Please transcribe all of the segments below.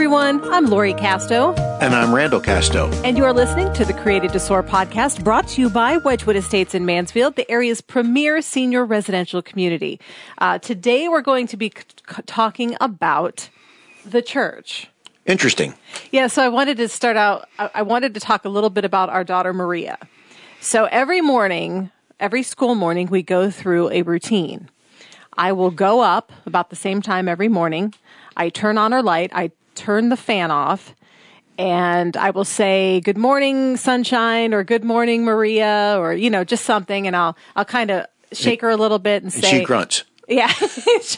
everyone. I'm Lori Casto. And I'm Randall Casto. And you're listening to the Created to Soar podcast brought to you by Wedgewood Estates in Mansfield, the area's premier senior residential community. Uh, today we're going to be c- talking about the church. Interesting. Yeah, so I wanted to start out, I-, I wanted to talk a little bit about our daughter Maria. So every morning, every school morning, we go through a routine. I will go up about the same time every morning. I turn on our light. I turn the fan off and I will say good morning sunshine or good morning Maria or you know just something and I'll I'll kind of shake her a little bit and, and say she grunts. Yeah.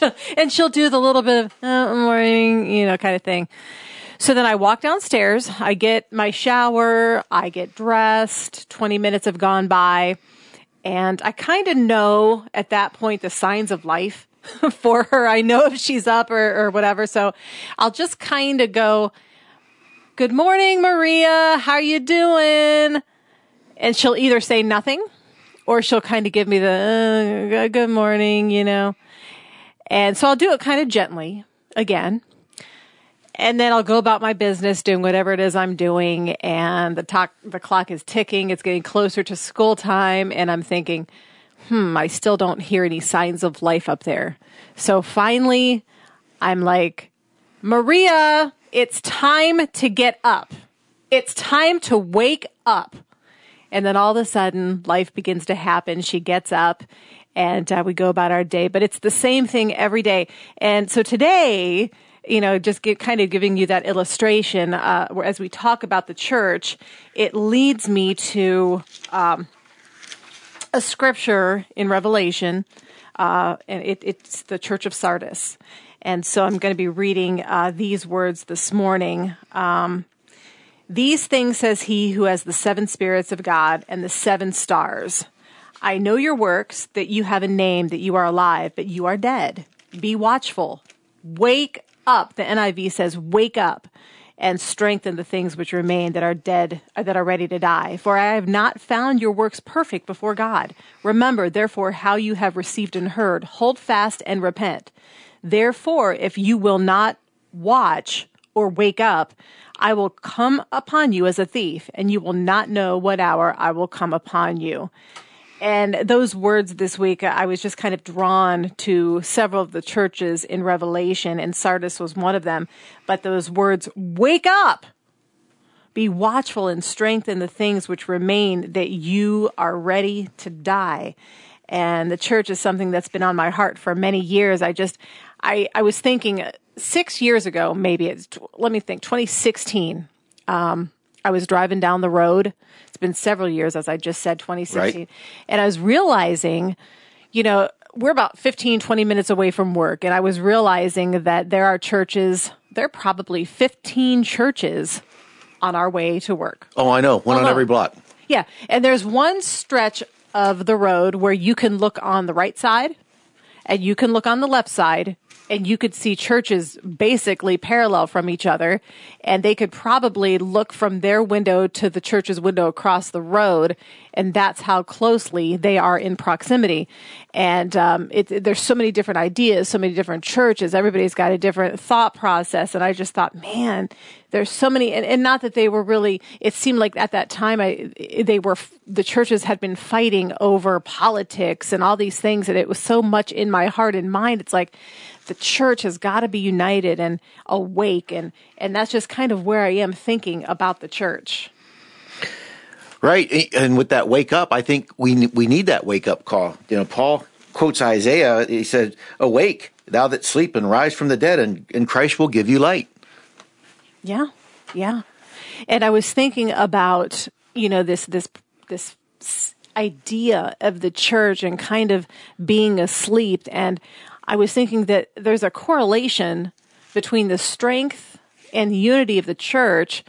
and she'll do the little bit of oh, morning, you know, kind of thing. So then I walk downstairs, I get my shower, I get dressed, 20 minutes have gone by, and I kind of know at that point the signs of life for her. I know if she's up or, or whatever. So I'll just kind of go, good morning, Maria. How you doing? And she'll either say nothing or she'll kind of give me the uh, good morning, you know. And so I'll do it kind of gently again. And then I'll go about my business doing whatever it is I'm doing. And the, talk, the clock is ticking. It's getting closer to school time. And I'm thinking, hmm, I still don't hear any signs of life up there. So finally, I'm like, Maria, it's time to get up. It's time to wake up. And then all of a sudden, life begins to happen. She gets up and uh, we go about our day, but it's the same thing every day. And so today, you know, just get, kind of giving you that illustration, uh, as we talk about the church, it leads me to, um, a scripture in Revelation, uh, and it, it's the Church of Sardis. And so I'm going to be reading uh, these words this morning. Um, these things says he who has the seven spirits of God and the seven stars. I know your works, that you have a name, that you are alive, but you are dead. Be watchful. Wake up. The NIV says, wake up and strengthen the things which remain that are dead, uh, that are ready to die. For I have not found your works perfect before God. Remember, therefore, how you have received and heard. Hold fast and repent. Therefore, if you will not watch or wake up, I will come upon you as a thief, and you will not know what hour I will come upon you. And those words this week, I was just kind of drawn to several of the churches in Revelation, and Sardis was one of them. But those words, wake up! Be watchful and strengthen the things which remain that you are ready to die. And the church is something that's been on my heart for many years. I just, I, I was thinking six years ago, maybe it's, let me think, 2016. Um, I was driving down the road. Been several years, as I just said, 2016. Right. And I was realizing, you know, we're about 15, 20 minutes away from work. And I was realizing that there are churches, there are probably 15 churches on our way to work. Oh, I know. One on uh-huh. every block. Yeah. And there's one stretch of the road where you can look on the right side and you can look on the left side and you could see churches basically parallel from each other and they could probably look from their window to the church's window across the road and that's how closely they are in proximity. And um, it, there's so many different ideas so many different churches. Everybody's got a different thought process and i just thought man there's so many and, and not that they were really it seemed like at that time I, they were the churches had been fighting over politics and all these things and it was so much in my heart and mind. It's like the church has got to be united and awake and and that's just kind of where I am thinking about the church. Right, eh, and with that wake up, I think we we need that wake up call. You know, Paul quotes Isaiah. He said, "Awake, thou that sleep, and rise from the dead, and, and Christ will give you light." Yeah, yeah. And I was thinking about you know this this this idea of the church and kind of being asleep and I was thinking that there's a correlation between the strength and unity of the church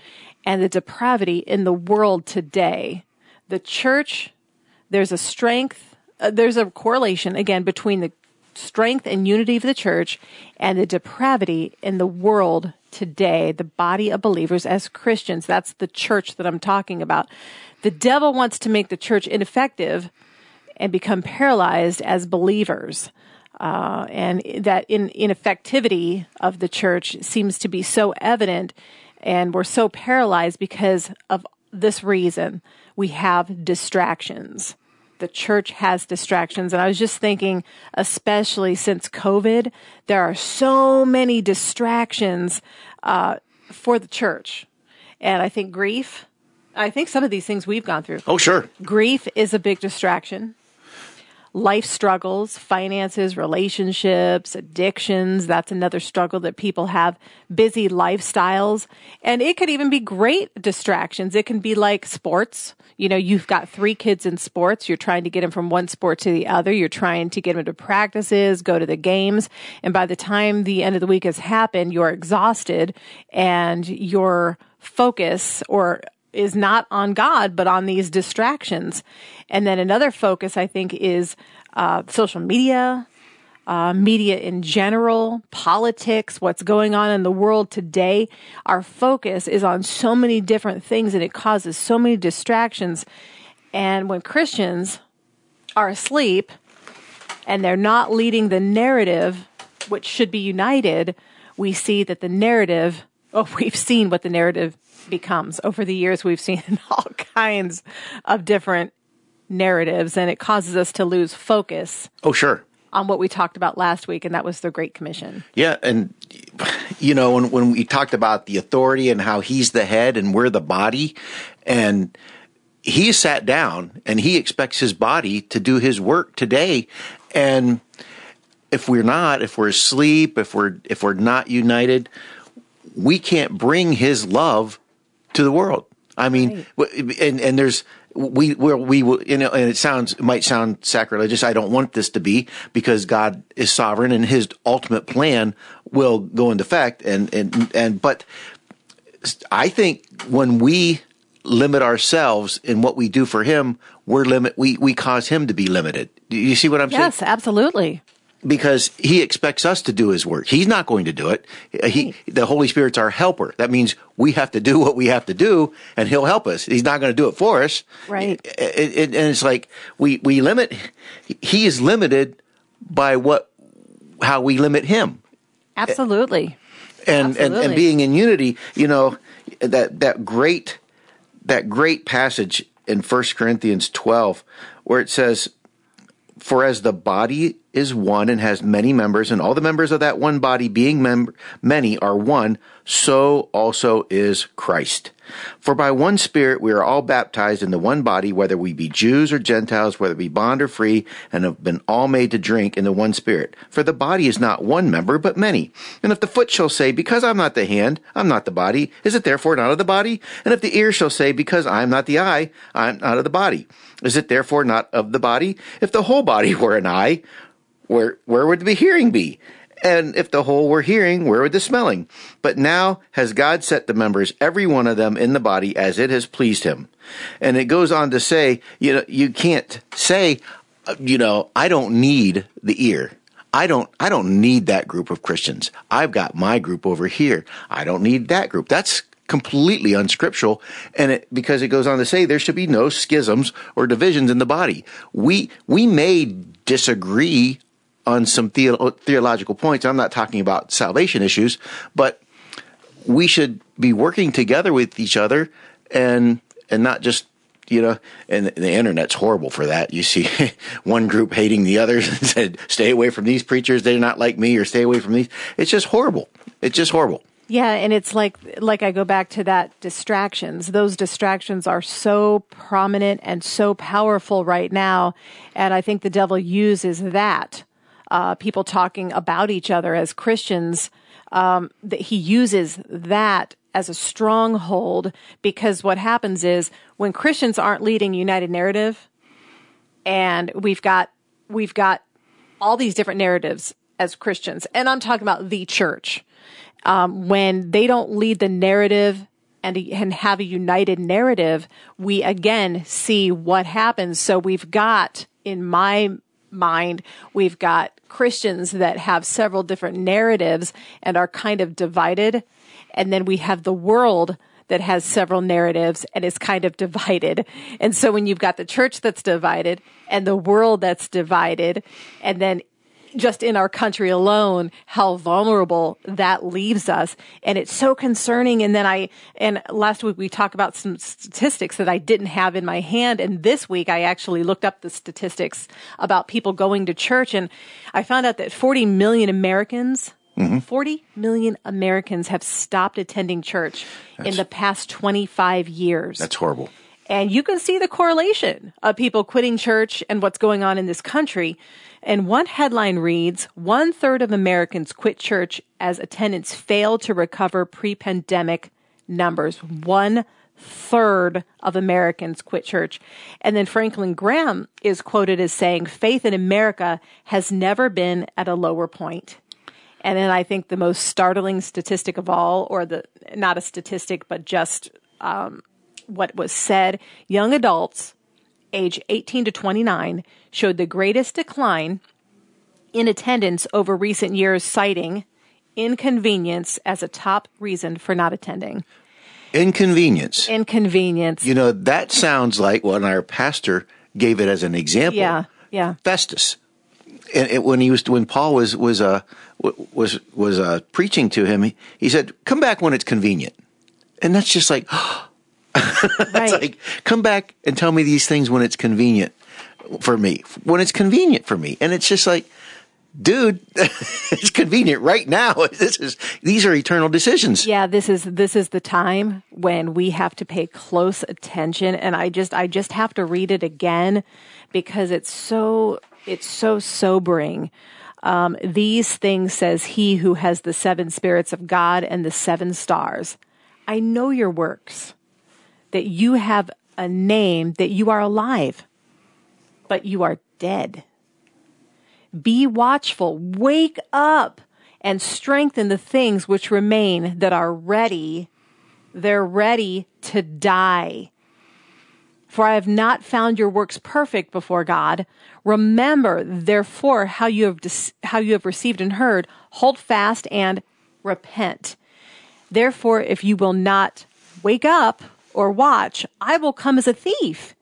and the depravity in the world today. The church, there's a strength, uh, there's a correlation again between the strength and unity of the church and the depravity in the world today, the body of believers as Christians. That's the church that I'm talking about. The devil wants to make the church ineffective and become paralyzed as believers. Uh, and that in, ineffectivity of the church seems to be so evident, and we're so paralyzed because of this reason. We have distractions. The church has distractions. And I was just thinking, especially since COVID, there are so many distractions uh, for the church. And I think grief, I think some of these things we've gone through. Oh, sure. Grief is a big distraction life struggles, finances, relationships, addictions. That's another struggle that people have, busy lifestyles. And it could even be great distractions. It can be like sports. You know, you've got three kids in sports. You're trying to get them from one sport to the other. You're trying to get them to practices, go to the games. And by the time the end of the week has happened, you're exhausted and your focus or is not on God, but on these distractions. And then another focus, I think, is uh, social media, uh, media in general, politics, what's going on in the world today. Our focus is on so many different things and it causes so many distractions. And when Christians are asleep and they're not leading the narrative, which should be united, we see that the narrative, oh, we've seen what the narrative becomes. Over the years, we've seen all kinds of different narratives, and it causes us to lose focus. Oh, sure. On what we talked about last week, and that was the Great Commission. Yeah, and you know when when we talked about the authority and how he's the head and we're the body, and he sat down and he expects his body to do his work today, and if we're not, if we're asleep, if we're if we're not united, we can't bring his love to the world. I mean, right. and and there's we we we you know, and it sounds it might sound sacrilegious. I don't want this to be because God is sovereign and His ultimate plan will go into effect. And and and but I think when we limit ourselves in what we do for Him, we're limit we we cause Him to be limited. Do you see what I'm yes, saying? Yes, absolutely because he expects us to do his work. He's not going to do it. Uh, he, the Holy Spirit's our helper. That means we have to do what we have to do and he'll help us. He's not going to do it for us. Right. Uh, uh, it, it, and it's like we, we limit, he is limited by what, how we limit him. Absolutely. And, Absolutely. and, and being in unity, you know, that, that great, that great passage in First Corinthians 12 where it says, for as the body is one and has many members, and all the members of that one body, being mem- many, are one, so also is Christ. For by one Spirit we are all baptized in the one body, whether we be Jews or Gentiles, whether we be bond or free, and have been all made to drink in the one Spirit. For the body is not one member, but many. And if the foot shall say, Because I'm not the hand, I'm not the body, is it therefore not of the body? And if the ear shall say, Because I am not the eye, I am not of the body, is it therefore not of the body? If the whole body were an eye, where where would the hearing be? And if the whole were hearing, where would the smelling? But now has God set the members, every one of them, in the body as it has pleased him. And it goes on to say, you know, you can't say, uh, you know, I don't need the ear. I don't, I don't need that group of Christians. I've got my group over here. I don't need that group. That's completely unscriptural and it because it goes on to say there should be no schisms or divisions in the body we we may disagree on some the- theological points. I'm not talking about salvation issues, but we should be working together with each other and and not just you know and the internet's horrible for that you see one group hating the others and said stay away from these preachers they're not like me or stay away from these it's just horrible it's just horrible yeah, and it's like like I go back to that distractions. Those distractions are so prominent and so powerful right now, and I think the devil uses that uh, people talking about each other as Christians, um, that he uses that as a stronghold because what happens is when Christians aren't leading united narrative, and we've got we've got all these different narratives as Christians, and I'm talking about the church. Um, when they don't lead the narrative and, and have a united narrative, we again see what happens. So we've got in my mind, we've got Christians that have several different narratives and are kind of divided. And then we have the world that has several narratives and is kind of divided. And so when you've got the church that's divided and the world that's divided, and then just in our country alone, how vulnerable that leaves us. And it's so concerning. And then I, and last week we talked about some statistics that I didn't have in my hand. And this week I actually looked up the statistics about people going to church and I found out that 40 million Americans Mm-hmm. 40 million Americans have stopped attending church that's, in the past 25 years. That's horrible. And you can see the correlation of people quitting church and what's going on in this country. And one headline reads, one third of Americans quit church as attendance failed to recover pre-pandemic numbers. One third of Americans quit church. And then Franklin Graham is quoted as saying, faith in America has never been at a lower point. And then I think the most startling statistic of all, or the not a statistic, but just um, what was said, young adults age 18 to 29 showed the greatest decline in attendance over recent years, citing inconvenience as a top reason for not attending. Inconvenience. Inconvenience. You know, that sounds like what our pastor gave it as an example. Yeah, yeah. Festus. And it, when he was when Paul was was uh was was uh preaching to him, he, he said, "Come back when it's convenient," and that's just like, right. like, come back and tell me these things when it's convenient for me, when it's convenient for me, and it's just like, dude, it's convenient right now. This is these are eternal decisions. Yeah, this is this is the time when we have to pay close attention, and I just I just have to read it again because it's so it's so sobering. Um, these things says he who has the seven spirits of God and the seven stars. I know your works, that you have a name, that you are alive, but you are dead. Be watchful, wake up, and strengthen the things which remain that are ready. They're ready to die. For I have not found your works perfect before God. Remember, therefore, how you have dis- how you have received and heard. Hold fast and repent. Therefore, if you will not wake up or watch, I will come as a thief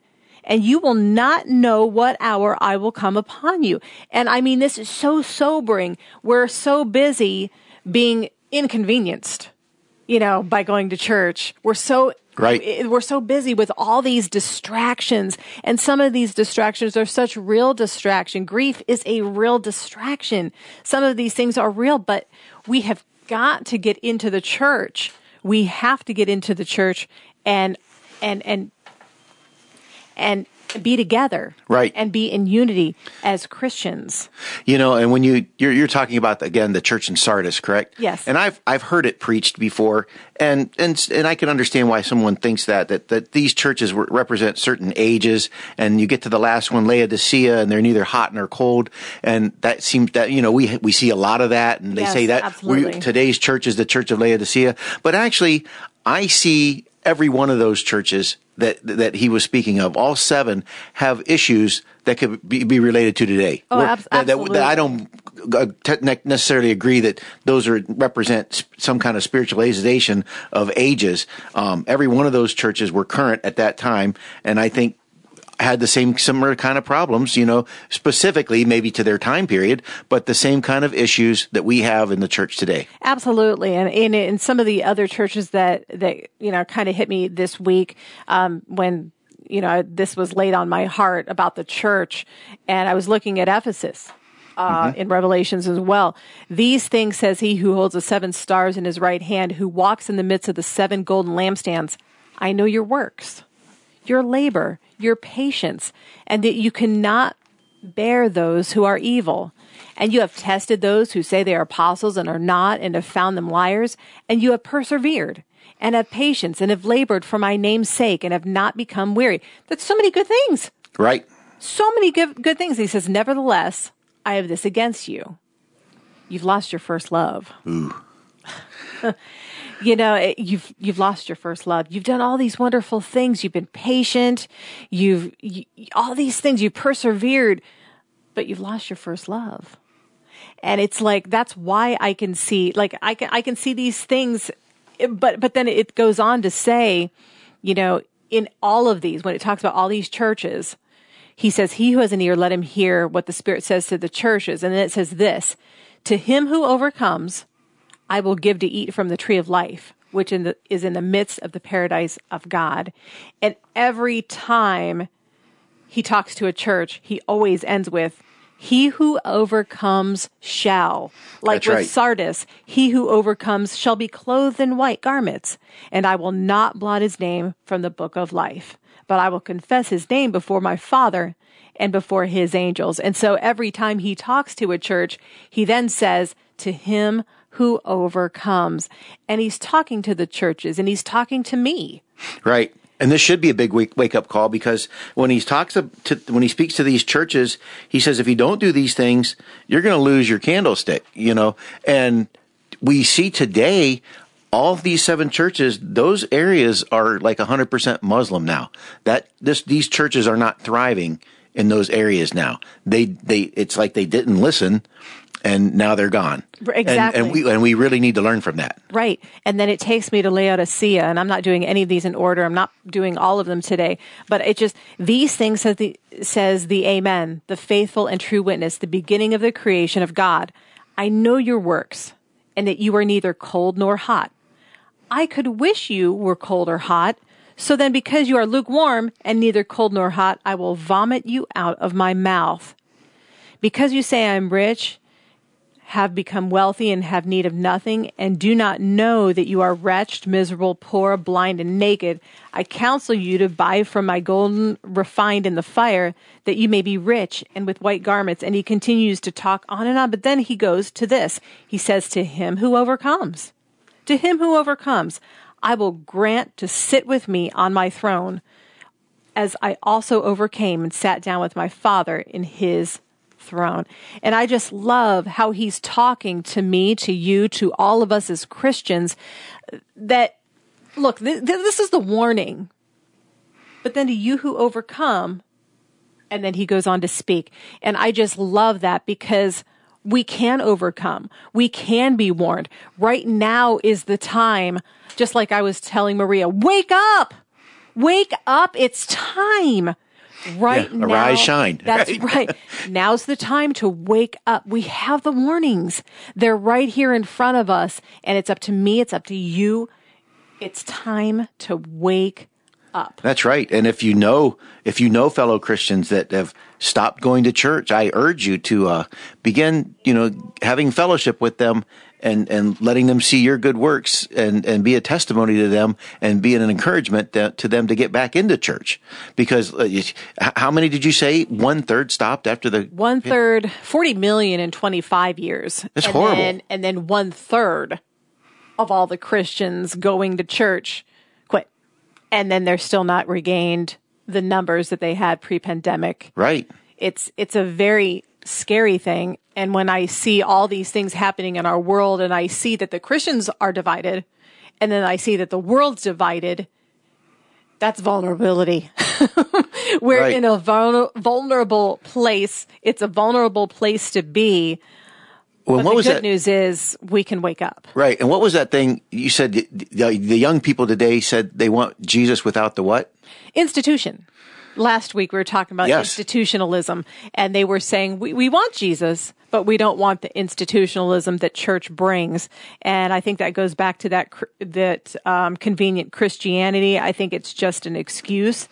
and you will not know what hour I will come upon you. And I mean, this is so sobering. We're so busy being inconvenienced, you know, by going to church. We're so Right. We're so busy with all these distractions. And some of these distractions are such real distraction. Grief is a real distraction. Some of these things are real, but we have got to get into the church. We have to get into the church and, and, and and be together right. and be in unity as christians. You know and when you you're, you're talking about again the church in sardis correct? Yes. And i've i've heard it preached before and and and i can understand why someone thinks that that that these churches represent certain ages and you get to the last one laodicea and they're neither hot nor cold and that seems that you know we we see a lot of that and they yes, say that. Today's church is the church of laodicea but actually i see every one of those churches that that he was speaking of, all seven have issues that could be, be related to today. Oh, ab- absolutely. That, that, I don't uh, necessarily agree that those are represent some kind of spiritualization of ages. Um, every one of those churches were current at that time, and I think had the same similar kind of problems, you know, specifically maybe to their time period, but the same kind of issues that we have in the church today. Absolutely. And in, in some of the other churches that, that, you know, kind of hit me this week, um, when, you know, this was laid on my heart about the church and I was looking at Ephesus. Uh, mm-hmm. in Revelations as well. These things says he who holds the seven stars in his right hand, who walks in the midst of the seven golden lampstands. I know your works, your labor, your patience, and that you cannot bear those who are evil. And you have tested those who say they are apostles and are not, and have found them liars, and you have persevered and have patience and have labored for my name's sake and have not become weary. That's so many good things. Right. So many good, good things. He says, Nevertheless, I have this against you. You've lost your first love. Ooh. you know it, you've you've lost your first love. You've done all these wonderful things. You've been patient. You've you, all these things. You've persevered but you've lost your first love. And it's like that's why i can see like i can i can see these things but but then it goes on to say you know in all of these when it talks about all these churches he says, He who has an ear, let him hear what the Spirit says to the churches. And then it says this To him who overcomes, I will give to eat from the tree of life, which in the, is in the midst of the paradise of God. And every time he talks to a church, he always ends with, he who overcomes shall. Like That's with right. Sardis, he who overcomes shall be clothed in white garments, and I will not blot his name from the book of life, but I will confess his name before my Father and before his angels. And so every time he talks to a church, he then says, to him who overcomes. And he's talking to the churches and he's talking to me. Right. And this should be a big wake, wake up call because when he talks to, to when he speaks to these churches, he says if you don't do these things, you're going to lose your candlestick, you know. And we see today all of these seven churches, those areas are like 100% Muslim now. That this these churches are not thriving in those areas now. They they it's like they didn't listen and now they're gone. And- Exactly. And, we and we really need to learn from that. Right. And then it takes me to Laodicea, and I'm not doing any of these in order. I'm not doing all of them today, but it just, these things says the, says the Amen, the faithful and true witness, the beginning of the creation of God. I know your works and that you are neither cold nor hot. I could wish you were cold or hot. So then, because you are lukewarm and neither cold nor hot, I will vomit you out of my mouth. Because you say I am rich, have become wealthy and have need of nothing, and do not know that you are wretched, miserable, poor, blind, and naked, I counsel you to buy from my golden refined in the fire, that you may be rich and with white garments. And he continues to talk on and on, but then he goes to this. He says, To him who overcomes, to him who overcomes, I will grant to sit with me on my throne, as I also overcame and sat down with my Father in his throne. And I just love how he's talking to me, to you, to all of us as Christians that, look, th- th- this is the warning. But then to you who overcome, and then he goes on to speak. And I just love that because we can overcome. We can be warned. Right now is the time, just like I was telling Maria, wake up! Wake up! It's time! Right Yeah, now. arise, shine. That's Right. right. Now's the time to wake up. We have the warnings. They're right here in front of us. And it's up to me. It's up to you. It's time to wake up. That's right. And if you know, if you know fellow Christians that have stopped going to church, I urge you to uh, begin, you know, having fellowship with them and and letting them see your good works and and be a testimony to them and be an encouragement to, to them to get back into church. Because uh, how many did you say one third stopped after the One third, 40 million in 25 years. That's and horrible. Then, and then one third of all the Christians going to church quit. And then they're still not regained the numbers that they had pre pandemic. right? it's it's a very scary thing and when i see all these things happening in our world and i see that the christians are divided and then i see that the world's divided that's vulnerability we're Right. in a vul- vulnerable place it's a vulnerable place to be Well, but what the was good that? news is we can wake up Right. And what was that thing you said? The, the, the young people today said they want Jesus without the what? institution. Last week we were talking about Yes. institutionalism, and they were saying we, we want Jesus, but we don't want the institutionalism that church brings. And I think that goes back to that that um, convenient Christianity. I think it's just an excuse.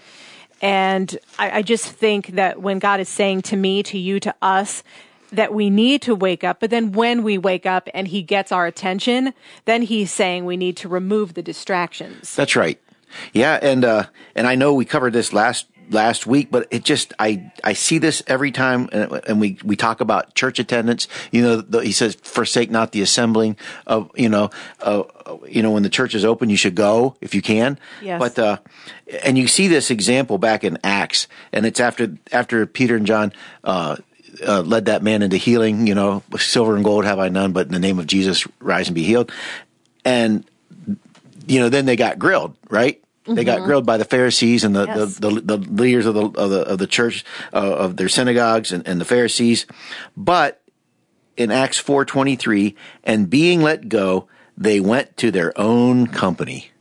And I, I just think that when God is saying to me, to you, to us, that we need to wake up, but then when we wake up and He gets our attention, then He's saying we need to remove the distractions. That's right. Yeah, and uh, and I know we covered this last last week, but it just I I see this every time, and, and we we talk about church attendance. You know, the, he says, "Forsake not the assembling of you know, uh, you know, when the church is open, you should go if you can." Yes. But uh, and you see this example back in Acts, and it's after after Peter and John. Uh, uh, led that man into healing, you know, silver and gold have I none, but in the name of Jesus, rise and be healed. And you know, then they got grilled, right? They got grilled by the Pharisees and the, Yes. the, the, the leaders of the, of the, of the church, uh, of their synagogues and, and the Pharisees. But in Acts 4.23, and being let go, they went to their own company.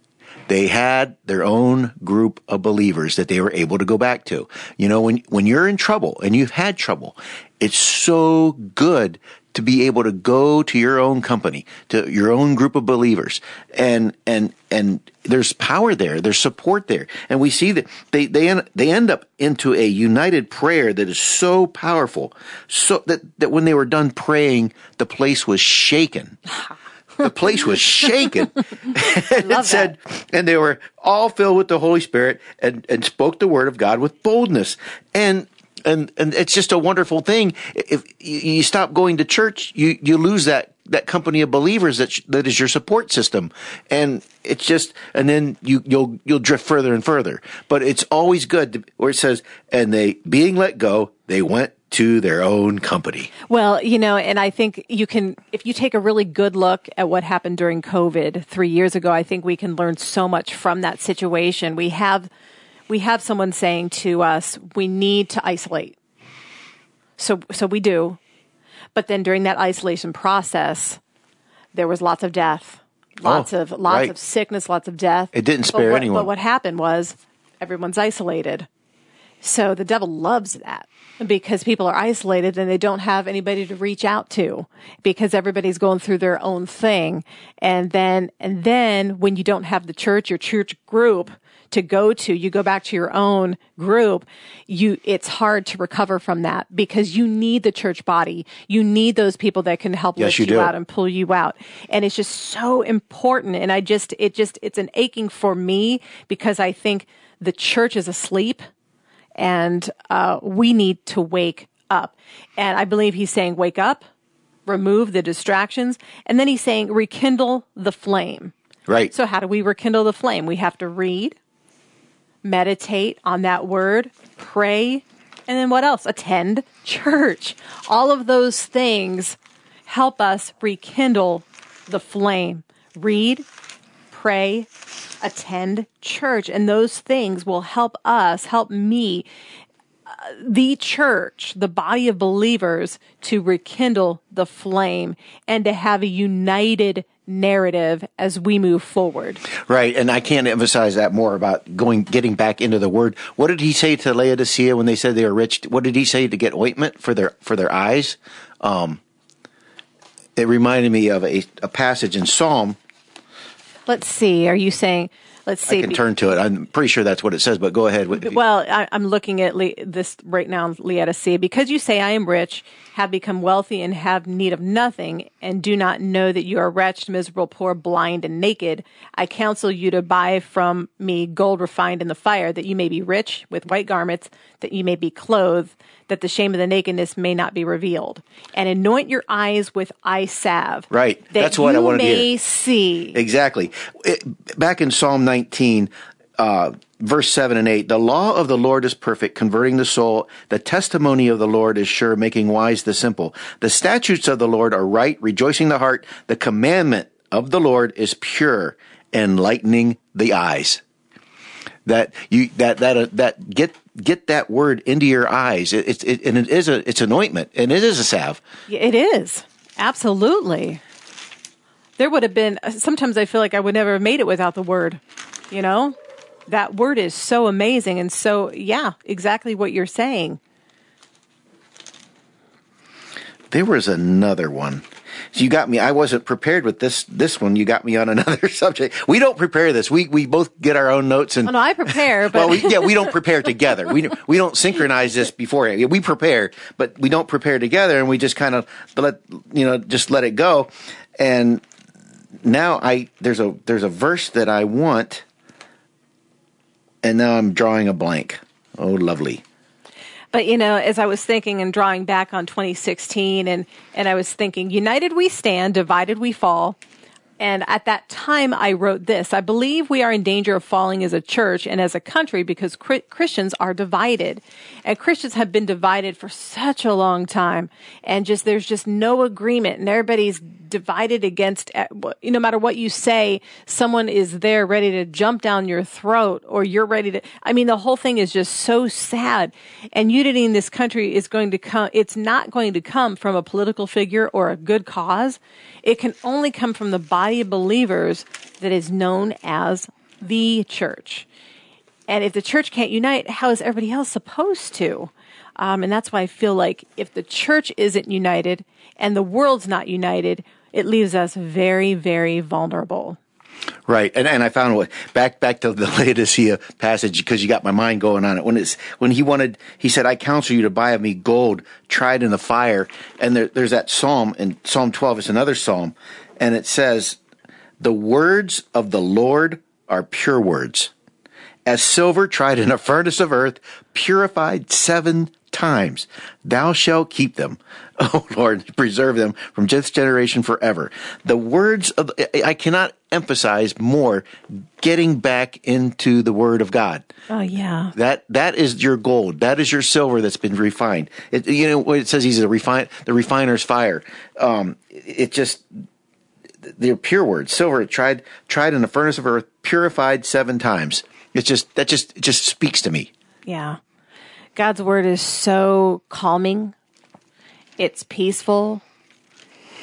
they had their own group of believers that they were able to go back to. You know, when, when you're in trouble and you've had trouble, it's so good to be able to go to your own company, to your own group of believers and, and, and there's power there. There's support there. And we see that they, they, end, they end up into a united prayer that is so powerful. So that, that when they were done praying, the place was shaken. the place was shaken. it said, and they were all filled with the Holy Spirit and, and spoke the word of God with boldness. And and and it's just a wonderful thing. If you stop going to church, you you lose that that company of believers that that is your support system, and it's just and then you you'll you'll drift further and further. But it's always good to, where it says, and they being let go, they went to their own company. Well, you know, and I think you can, if you take a really good look at what happened during COVID three years ago, I think we can learn so much from that situation. We have we have someone saying to us, we need to isolate. So, so we do. But then during that isolation process, there was lots of death, oh, lots oh, of lots right. of sickness, lots of death. It didn't spare but what, anyone. But what happened was everyone's isolated. So the devil loves that because people are isolated and they don't have anybody to reach out to because everybody's going through their own thing. And then, and then when you don't have the church, your church group to go to, you go back to your own group, you, it's hard to recover from that because you need the church body. You need those people that can help yes, lift you, you out and pull you out. And it's just so important. And I just, it just, it's an aching for me because I think the church is asleep and uh, we need to wake up. And I believe he's saying, wake up, remove the distractions. And then he's saying, rekindle the flame. Right. So, how do we rekindle the flame? We have to read, meditate on that word, pray, and then what else? Attend church. All of those things help us rekindle the flame. Read, pray, attend church. And those things will help us, help me, uh, the church, the body of believers to rekindle the flame and to have a united narrative as we move forward. Right, and I can't emphasize that more about going getting back into the word. What did he say to Laodicea when they said they were rich? What did he say to get ointment for their for their eyes? Um, it reminded me of a, a passage in Psalm. Let's see. Are you saying Let's see. I can turn to it. I'm pretty sure that's what it says, but go ahead. Well, I, am looking at Le- this right now, Laodicea. Because you say, I am rich, have become wealthy, and have need of nothing, and do not know that you are wretched, miserable, poor, blind, and naked, I counsel you to buy from me gold refined in the fire, that you may be rich with white garments, that you may be clothed, that the shame of the nakedness may not be revealed. And anoint your eyes with eye salve. Right. That That's what I wanted to hear. may see. Exactly. It, back in Psalm 19, uh, verse 7 and 8 the law of the lord is perfect converting the soul. The testimony of the lord is sure making wise the simple. The statutes of the lord are right rejoicing the heart. The commandment of the lord is pure enlightening the eyes. That you that that uh, that get get that word into your eyes. It, it, it, and it is a it's an ointment and it is a salve. It is. Absolutely. There would have been sometimes i feel like i would never have made it without the word you know that word is so amazing and so yeah exactly what you're saying there was another one so you got me. I wasn't prepared with this this one. You got me on another subject. We don't prepare this. We we both get our own notes and. Oh, no, I prepare. But well, we, yeah, we don't prepare together. We we don't synchronize this before. We prepare, but we don't prepare together, and we just kind of let you know just let it go. And now I there's a there's a verse that I want, and now I'm drawing a blank. Oh, lovely. But you know, as I was thinking and drawing back on 2016, and and I was thinking, united we stand, divided we fall. And at that time, I wrote this. I believe we are in danger of falling as a church and as a country because Christians are divided. And Christians have been divided for such a long time. And just, there's just no agreement and everybody's divided against, eh, no matter what you say, someone is there ready to jump down your throat or you're ready to, I mean, the whole thing is just so sad. And unity in this country is going to come, it's not going to come from a political figure or a good cause. It can only come from the body of believers that is known as the church. And if the church can't unite, how is everybody else supposed to? Um, and that's why I feel like if the church isn't united and the world's not united, it leaves us very, very vulnerable. Right, and and I found what back back to the Laodicea passage because you got my mind going on it. When it's when he wanted, he said, "I counsel you to buy of me gold tried in the fire." And there, there's that psalm in Psalm 12 is another psalm, and it says, "The words of the Lord are pure words, as silver tried in a furnace of earth, purified seven times. Thou shalt keep them, O Lord, preserve them from this generation forever. The words of, I cannot emphasize more getting back into the word of God. Oh yeah. That, that is your gold. That is your silver that's been refined. It, you know, what it says he's a refine, the refiner's fire. Um, it just, they're pure words. Silver tried, tried in the furnace of earth, purified seven times. It's just, that just, it just speaks to me. Yeah. God's word is so calming. It's peaceful.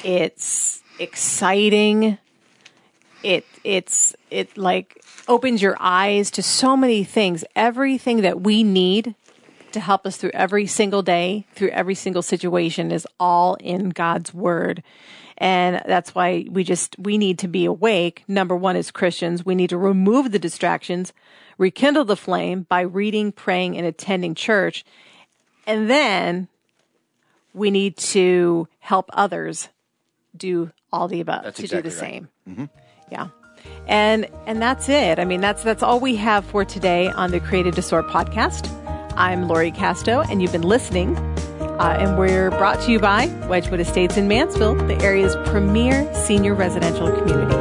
It's exciting. It it's it like opens your eyes to so many things. Everything that we need to help us through every single day, through every single situation is all in God's word. And that's why we just, we need to be awake. Number one, as Christians, we need to remove the distractions, rekindle the flame by reading, praying, and attending church. And then we need to help others do all the above That's to exactly do the right. same. Mm-hmm. Yeah. And and that's it. I mean, that's that's all we have for today on the Created to Soar podcast. I'm Lori Casto, and you've been listening. Uh, and we're brought to you by Wedgewood Estates in Mansfield, the area's premier senior residential community.